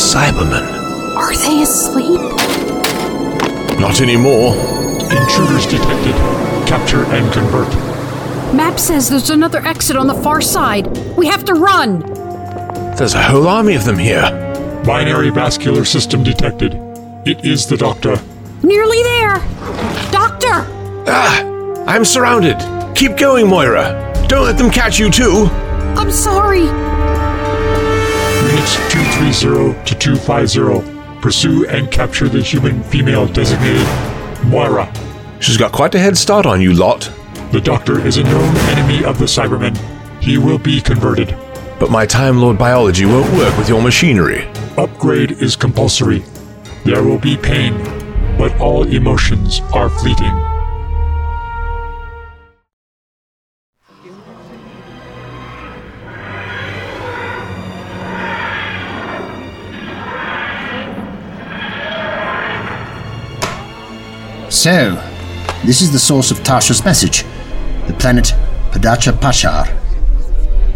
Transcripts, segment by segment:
Cybermen. Are they asleep? Not anymore. Intruders detected. Capture and convert. Map says there's another exit on the far side. We have to run. There's a whole army of them here. Binary vascular system detected. It is the doctor. Nearly there. Doctor! Ah! I'm surrounded. Keep going, Moira. Don't let them catch you, too. I'm sorry. Units 230 to 250. Pursue and capture the human female designated Moira. She's got quite a head start on you lot. The Doctor is a known enemy of the Cybermen. He will be converted. But my Time Lord biology won't work with your machinery. Upgrade is compulsory. There will be pain, but all emotions are fleeting. So, this is the source of Tasha's message. The planet Padacha Pashar.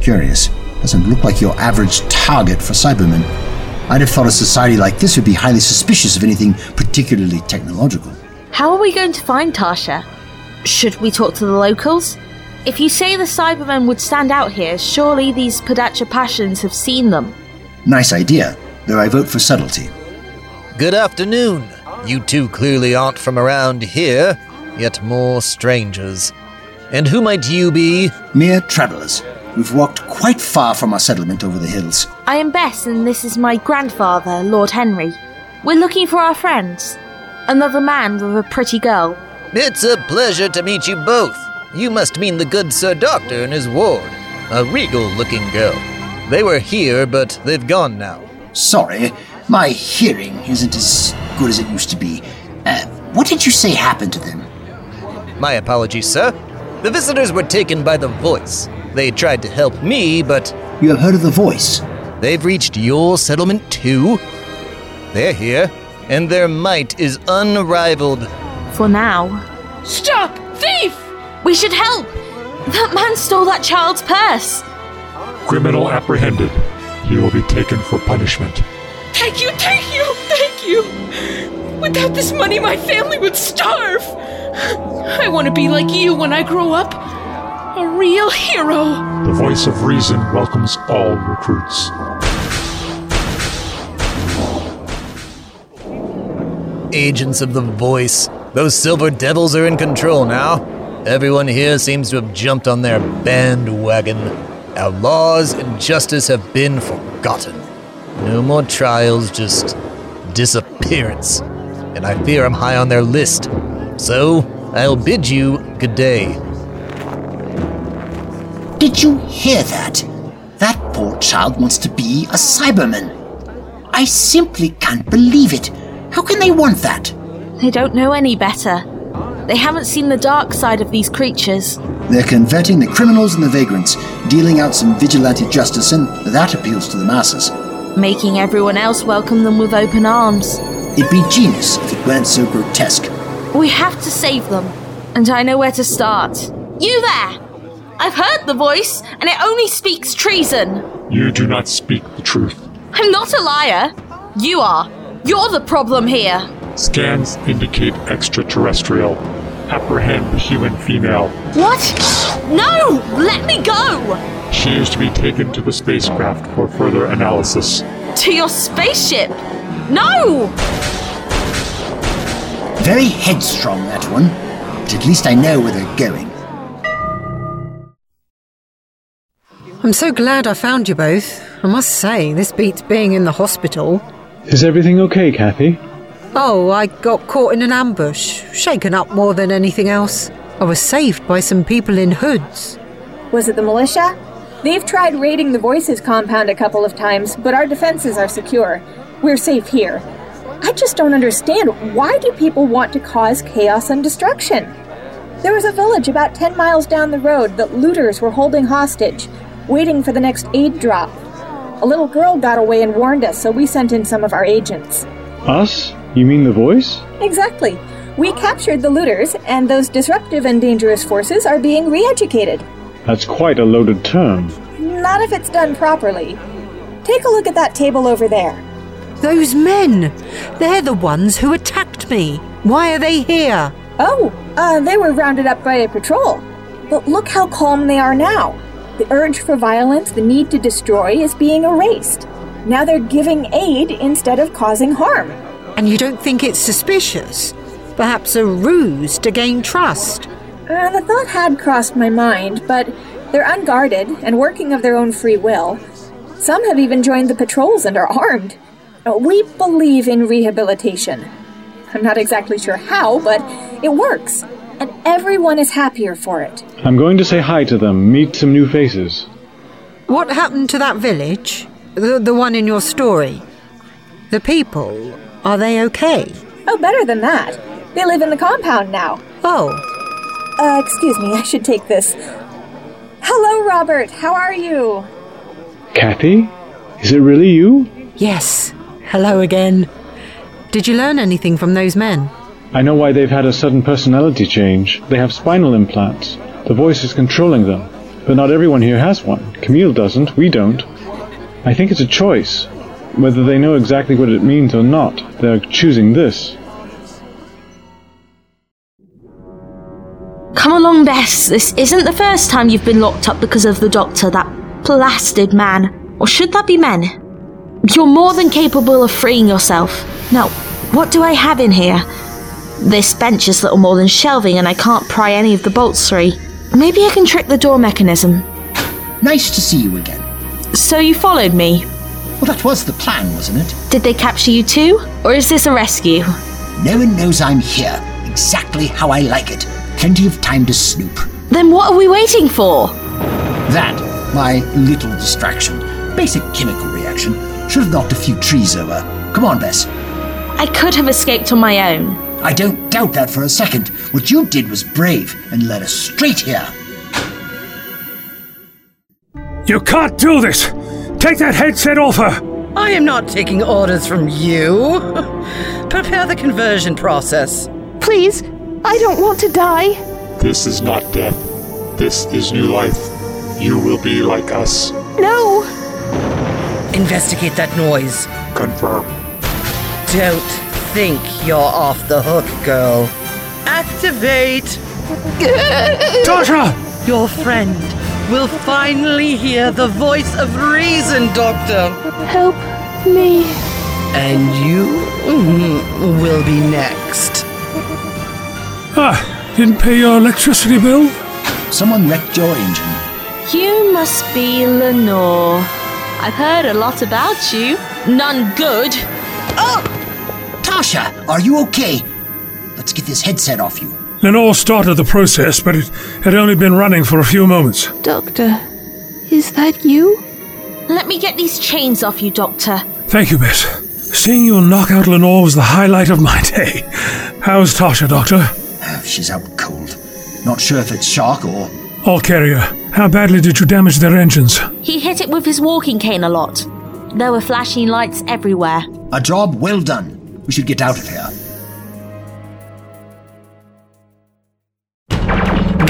Curious. Doesn't look like your average target for Cybermen. I'd have thought a society like this would be highly suspicious of anything particularly technological. How are we going to find Tasha? Should we talk to the locals? If you say the Cybermen would stand out here, surely these Padacha Passions have seen them. Nice idea, though I vote for subtlety. Good afternoon. You two clearly aren't from around here, yet more strangers. And who might you be? Mere travelers. We've walked quite far from our settlement over the hills. I am Bess, and this is my grandfather, Lord Henry. We're looking for our friends. Another man with a pretty girl. It's a pleasure to meet you both. You must mean the good Sir Doctor and his ward. A regal looking girl. They were here, but they've gone now. Sorry, my hearing isn't as good as it used to be. Uh, what did you say happened to them? My apologies, sir. The visitors were taken by the voice. They tried to help me, but You have heard of the voice? they've reached your settlement too? They're here, and their might is unrivaled. For now. Stop! Thief! We should help! That man stole that child's purse! Criminal apprehended. He will be taken for punishment. Thank you, thank you, thank you. Without this money, my family would starve. I want to be like you when I grow up. A real hero. The voice of reason welcomes all recruits. Agents of the voice. Those silver devils are in control now. Everyone here seems to have jumped on their bandwagon. Our laws and justice have been forgotten. No more trials, just disappearance. And I fear I'm high on their list. So, I'll bid you good day. Did you hear that? That poor child wants to be a Cyberman. I simply can't believe it. How can they want that? They don't know any better. They haven't seen the dark side of these creatures. They're converting the criminals and the vagrants, dealing out some vigilante justice, and that appeals to the masses. Making everyone else welcome them with open arms. It'd be genius if it weren't so grotesque. We have to save them, and I know where to start. You there! I've heard the voice, and it only speaks treason. You do not speak the truth. I'm not a liar. You are. You're the problem here. Scans indicate extraterrestrial. Apprehend the human female. What? No! Let me go! She is to be taken to the spacecraft for further analysis. To your spaceship! No! Very headstrong, that one. But at least I know where they're going. I'm so glad I found you both. I must say, this beats being in the hospital. Is everything okay, Kathy? Oh, I got caught in an ambush, shaken up more than anything else. I was saved by some people in hoods. Was it the militia? They've tried raiding the Voices compound a couple of times, but our defenses are secure. We're safe here. I just don't understand why do people want to cause chaos and destruction? There was a village about 10 miles down the road that looters were holding hostage, waiting for the next aid drop. A little girl got away and warned us, so we sent in some of our agents. Us? You mean the voice? Exactly. We captured the looters, and those disruptive and dangerous forces are being re educated. That's quite a loaded term. Not if it's done properly. Take a look at that table over there. Those men! They're the ones who attacked me. Why are they here? Oh, uh, they were rounded up by a patrol. But look how calm they are now. The urge for violence, the need to destroy, is being erased. Now they're giving aid instead of causing harm. And you don't think it's suspicious? Perhaps a ruse to gain trust? Uh, the thought had crossed my mind, but they're unguarded and working of their own free will. Some have even joined the patrols and are armed. Uh, We believe in rehabilitation. I'm not exactly sure how, but it works. And everyone is happier for it. I'm going to say hi to them, meet some new faces. What happened to that village? The, the one in your story? The people, are they okay? Oh, better than that. They live in the compound now. Oh, Uh, excuse me, I should take this. Hello, Robert. How are you? Kathy? Is it really you? yes. Hello again. Did you learn anything from those men? I know why they've had a sudden personality change. They have spinal implants. The voice is controlling them. But not everyone here has one. Camille doesn't, we don't. I think it's a choice. Whether they know exactly what it means or not, they're choosing this. Come along, Bess. This isn't the first time you've been locked up because of the doctor, that blasted man. Or should that be men? You're more than capable of freeing yourself. Now, what do I have in here? This bench is little more than shelving, and I can't pry any of the bolts free. Maybe I can trick the door mechanism. Nice to see you again. So you followed me. Well, that was the plan, wasn't it? Did they capture you too? Or is this a rescue? No one knows I'm here. Exactly how I like it. Plenty of time to snoop. Then what are we waiting for? That, my little distraction, basic chemical reaction, should have knocked a few trees over. Come on, Bess. I could have escaped on my own. I don't doubt that for a second. What you did was brave and led us straight here. You can't do this! Take that headset off her! I am not taking orders from you. Prepare the conversion process. Please, I don't want to die. This is not death. This is new life. You will be like us. No. Investigate that noise. Confirm. Don't think you're off the hook, girl. Activate! Tasha! Your friend will finally hear the voice of reason, Doctor. Help me. And you mm, will be next. Ah, didn't pay your electricity bill? Someone wrecked your engine. You must be Lenore. I've heard a lot about you. None good. Oh! Tasha, are you okay? Let's get this headset off you. Lenore started the process, but it had only been running for a few moments. Doctor, is that you? Let me get these chains off you, Doctor. Thank you, Bess. Seeing you knock out Lenore was the highlight of my day. How's Tasha, Doctor? She's out cold. Not sure if it's shock or. I'll carry her. How badly did you damage their engines? He hit it with his walking cane a lot. There were flashing lights everywhere. A job well done. We should get out of here.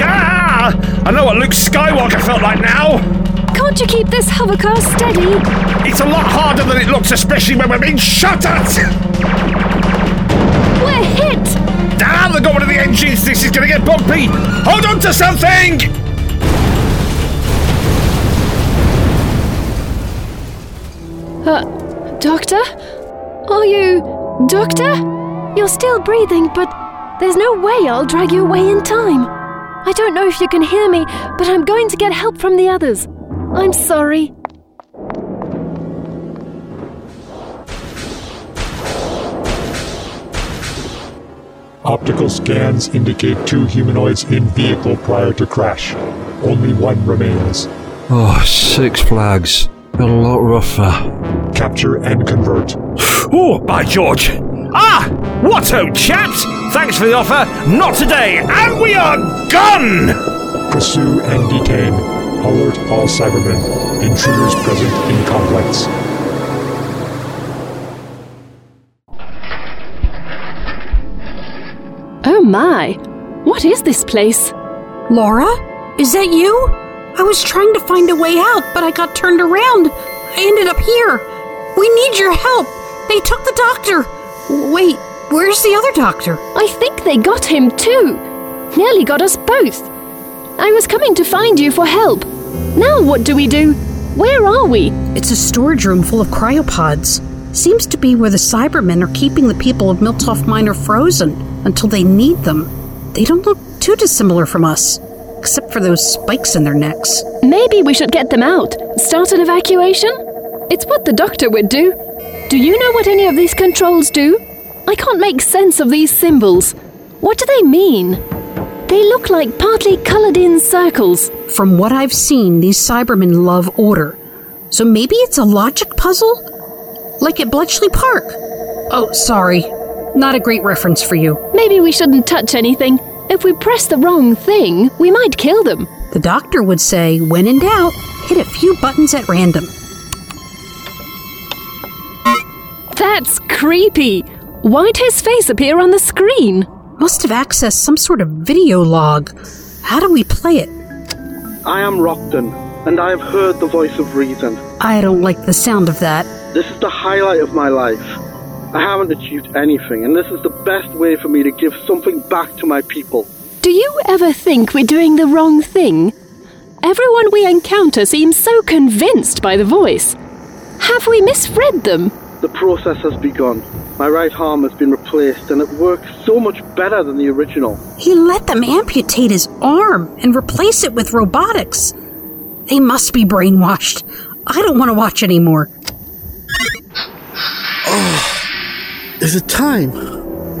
Ah! I know what Luke Skywalker felt like now! Can't you keep this hovercar steady? It's a lot harder than it looks, especially when we're being shot at! We're hit! Damn, they got one of the engines! This is gonna get bumpy! Hold on to something! Uh, Doctor? Are you. Doctor? You're still breathing, but there's no way I'll drag you away in time. I don't know if you can hear me, but I'm going to get help from the others. I'm sorry. Optical scans indicate two humanoids in vehicle prior to crash. Only one remains. Oh, Six Flags. A lot rougher. Capture and convert. Oh, by George! Ah! What ho, chaps! Thanks for the offer. Not today, and we are gone! Pursue and detain. Alert all Cybermen. Intruders present in complex. My! What is this place? Laura? Is that you? I was trying to find a way out, but I got turned around. I ended up here. We need your help. They took the doctor! Wait, where's the other doctor? I think they got him too. Nearly got us both. I was coming to find you for help. Now what do we do? Where are we? It's a storage room full of cryopods. Seems to be where the Cybermen are keeping the people of Miltoff Minor frozen until they need them. They don't look too dissimilar from us, except for those spikes in their necks. Maybe we should get them out. Start an evacuation? It's what the doctor would do. Do you know what any of these controls do? I can't make sense of these symbols. What do they mean? They look like partly colored in circles. From what I've seen, these Cybermen love order. So maybe it's a logic puzzle? Like at Bletchley Park. Oh, sorry. Not a great reference for you. Maybe we shouldn't touch anything. If we press the wrong thing, we might kill them. The doctor would say, when in doubt, hit a few buttons at random. That's creepy. Why'd his face appear on the screen? Must have accessed some sort of video log. How do we play it? I am Rockton, and I have heard the voice of reason. I don't like the sound of that. This is the highlight of my life. I haven't achieved anything, and this is the best way for me to give something back to my people. Do you ever think we're doing the wrong thing? Everyone we encounter seems so convinced by the voice. Have we misread them? The process has begun. My right arm has been replaced, and it works so much better than the original. He let them amputate his arm and replace it with robotics. They must be brainwashed. I don't want to watch anymore. Oh, is it time?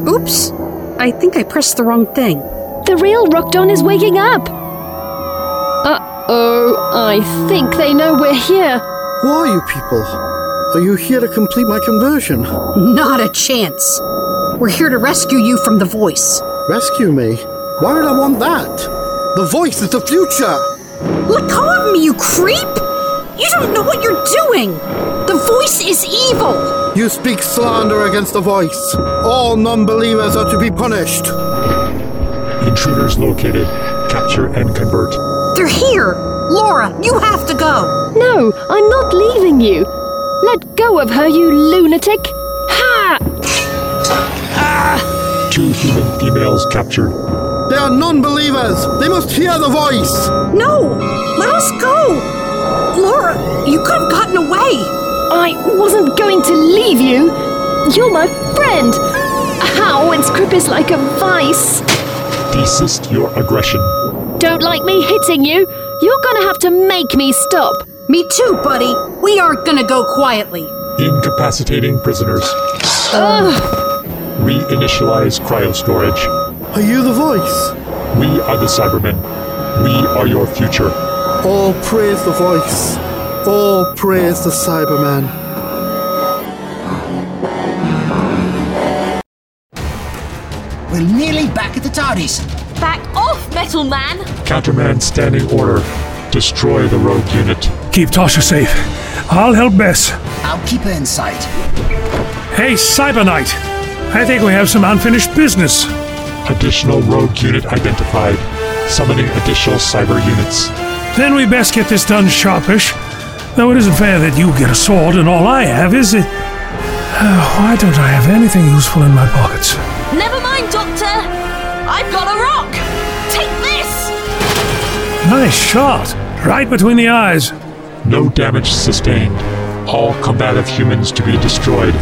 Oops. I think I pressed the wrong thing. The real Rockdon is waking up. Uh oh, I think they know we're here. Who are you people? Are you here to complete my conversion? Not a chance. We're here to rescue you from the voice. Rescue me? Why would I want that? The voice is the future! Let go of me, you creep! You don't know what you're doing! The voice is evil! You speak slander against the voice. All non believers are to be punished. Intruders located. Capture and convert. They're here! Laura, you have to go! No, I'm not leaving you. Let go of her, you lunatic! Ha! Ah! Two human females captured. They are non believers! They must hear the voice! No! You could have gotten away! I wasn't going to leave you! You're my friend! How its grip is like a vice! Desist your aggression. Don't like me hitting you? You're gonna have to make me stop. Me too, buddy. We aren't gonna go quietly. Incapacitating prisoners. Ugh. Reinitialize cryostorage. Are you the voice? We are the Cybermen. We are your future. All praise the voice. All praise the Cyberman. We're nearly back at the TARDIS. Back off, Metal Man! Counterman standing order. Destroy the rogue unit. Keep Tasha safe. I'll help Bess. I'll keep her in sight. Hey, Cyber Knight. I think we have some unfinished business. Additional rogue unit identified. Summoning additional cyber units. Then we best get this done sharpish. Though it isn't fair that you get a sword and all I have is it. Uh, why don't I have anything useful in my pockets? Never mind, Doctor! I've got a rock! Take this! Nice shot! Right between the eyes. No damage sustained. All combative humans to be destroyed.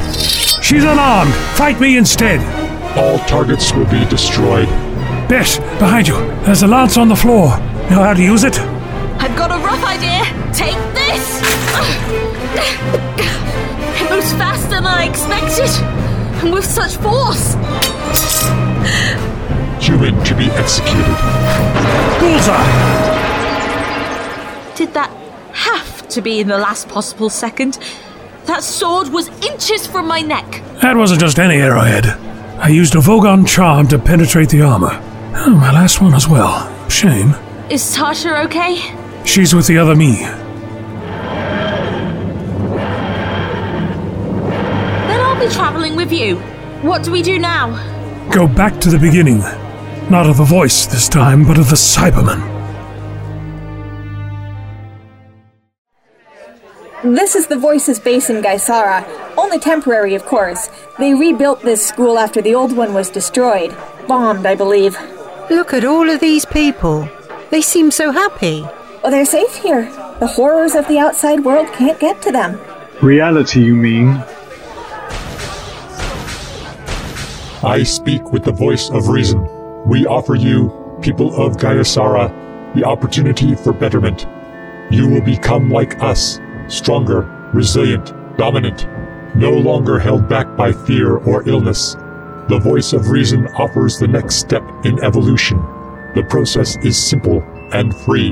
She's unarmed. Fight me instead. All targets will be destroyed. Bess, behind you. There's a lance on the floor. Know how to use it? I've got a rough idea. Take this! It moves faster than I expected, and with such force. Human to be executed. Bullseye! Did that have to be in the last possible second? That sword was inches from my neck. That wasn't just any arrowhead. I used a Vogon charm to penetrate the armor. Oh, my last one as well. Shame. Is Tasha okay? She's with the other me. Be traveling with you. What do we do now? Go back to the beginning. Not of the voice this time, but of the Cyberman. This is the Voices base in Gaisara. Only temporary, of course. They rebuilt this school after the old one was destroyed. Bombed, I believe. Look at all of these people. They seem so happy. Well, they're safe here. The horrors of the outside world can't get to them. Reality, you mean? I speak with the voice of reason. We offer you, people of Gaiasara, the opportunity for betterment. You will become like us, stronger, resilient, dominant, no longer held back by fear or illness. The voice of reason offers the next step in evolution. The process is simple and free.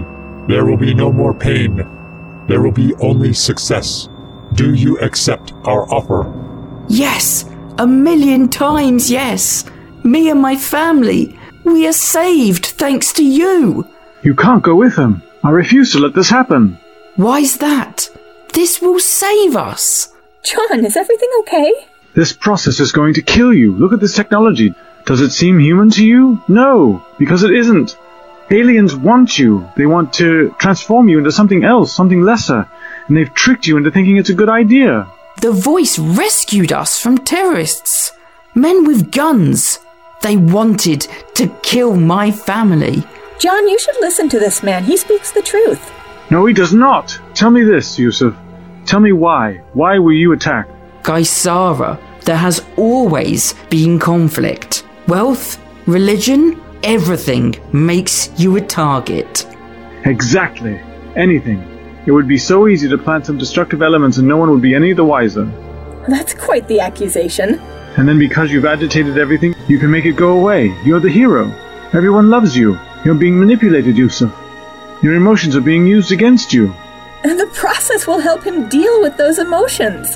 There will be no more pain. There will be only success. Do you accept our offer? Yes, a million times yes. Me and my family, we are saved thanks to you. You can't go with them. I refuse to let this happen. Why's that? This will save us. John, is everything okay? This process is going to kill you. Look at this technology. Does it seem human to you? No, because it isn't. Aliens want you. They want to transform you into something else, something lesser. And they've tricked you into thinking it's a good idea. The voice rescued us from terrorists. Men with guns. They wanted to kill my family. John, you should listen to this man. He speaks the truth. No, he does not. Tell me this, Yusuf. Tell me why. Why were you attacked? Gaisara, there has always been conflict. Wealth, religion, everything makes you a target. Exactly. Anything. It would be so easy to plant some destructive elements and no one would be any the wiser. That's quite the accusation. And then because you've agitated everything, you can make it go away. You're the hero. Everyone loves you. You're being manipulated, Yusuf. Your emotions are being used against you. And the process will help him deal with those emotions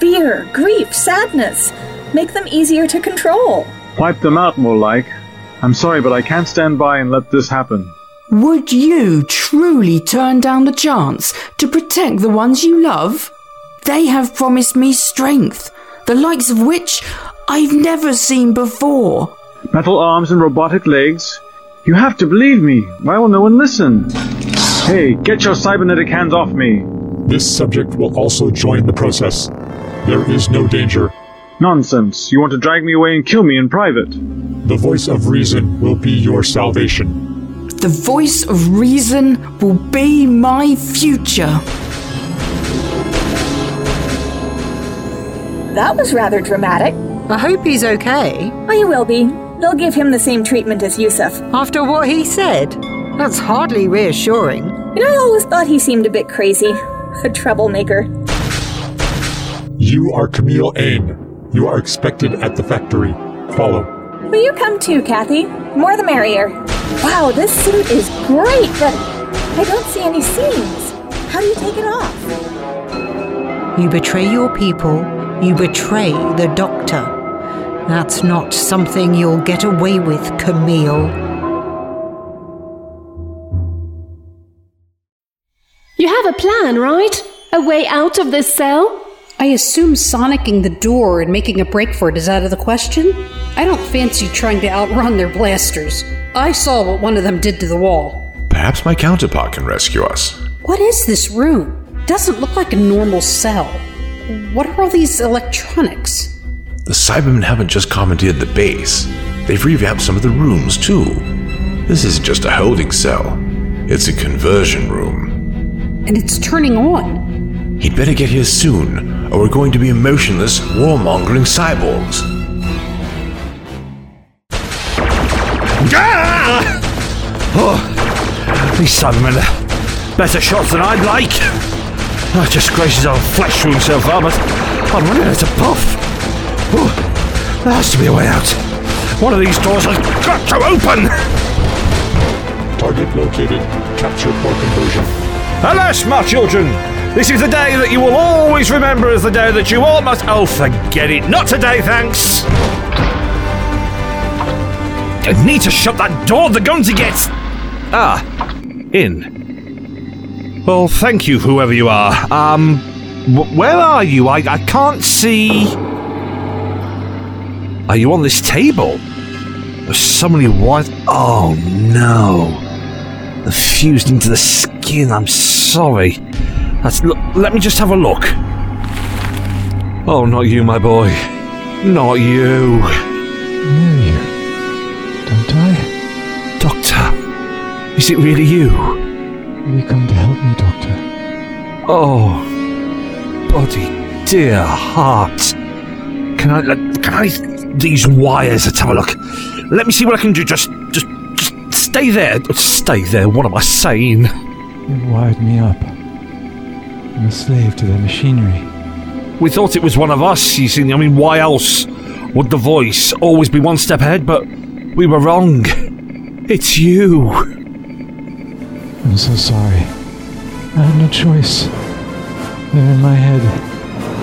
fear, grief, sadness. Make them easier to control. Wipe them out, more like. I'm sorry, but I can't stand by and let this happen. Would you truly turn down the chance to protect the ones you love? They have promised me strength, the likes of which I've never seen before. Metal arms and robotic legs. You have to believe me. Why will no one listen? Hey, get your cybernetic hands off me. This subject will also join the process. There is no danger. Nonsense. You want to drag me away and kill me in private. The voice of reason will be your salvation. The voice of reason will be my future. That was rather dramatic. I hope he's okay. Oh, he will be. They'll give him the same treatment as Yusuf. After what he said? That's hardly reassuring. You know, I always thought he seemed a bit crazy. A troublemaker. You are Camille Ain. You are expected at the factory. Follow. Will you come too, Kathy? More the merrier. Wow, this suit is great, but I don't see any seams. How do you take it off? You betray your people, you betray the doctor. That's not something you'll get away with, Camille. You have a plan, right? A way out of this cell? I assume sonicking the door and making a break for it is out of the question? I don't fancy trying to outrun their blasters. I saw what one of them did to the wall. Perhaps my counterpart can rescue us. What is this room? Doesn't look like a normal cell. What are all these electronics? The Cybermen haven't just commandeered the base, they've revamped some of the rooms too. This isn't just a holding cell, it's a conversion room. And it's turning on. He'd better get here soon, or we're going to be emotionless, warmongering cyborgs. Ah! Oh, these Cybermen are better shots than I'd like. Oh, just gracious old flesh wound so far, but I'm running out of puff. Oh, there has to be a way out. One of these doors has got to open! Target located. Capture for conversion. Alas, my children, this is the day that you will always remember as the day that you all must. Oh, forget it. Not today, thanks. I need to shut that door. They're going to get. Ah, in. Well, thank you, whoever you are. Um, wh- where are you? I, I can't see. Are you on this table? There's so many white. Oh no. Fused into the skin. I'm sorry. That's, let me just have a look. Oh, not you, my boy. Not you. You, don't I? Doctor, is it really you? Have you come to help me, Doctor? Oh, body, dear heart. Can I, let- can I, these wires, let's have a look. Let me see what I can do. Just, just, just stay there. Stay there. What am I saying? They've wired me up. I'm a slave to their machinery. We thought it was one of us, you see. I mean, why else would the voice always be one step ahead? But we were wrong. It's you. I'm so sorry. I had no choice. They're in my head,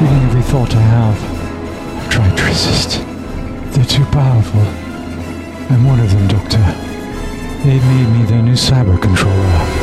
reading every thought I have. I've tried to resist. They're too powerful. I'm one of them, Doctor. They've made me their new cyber controller.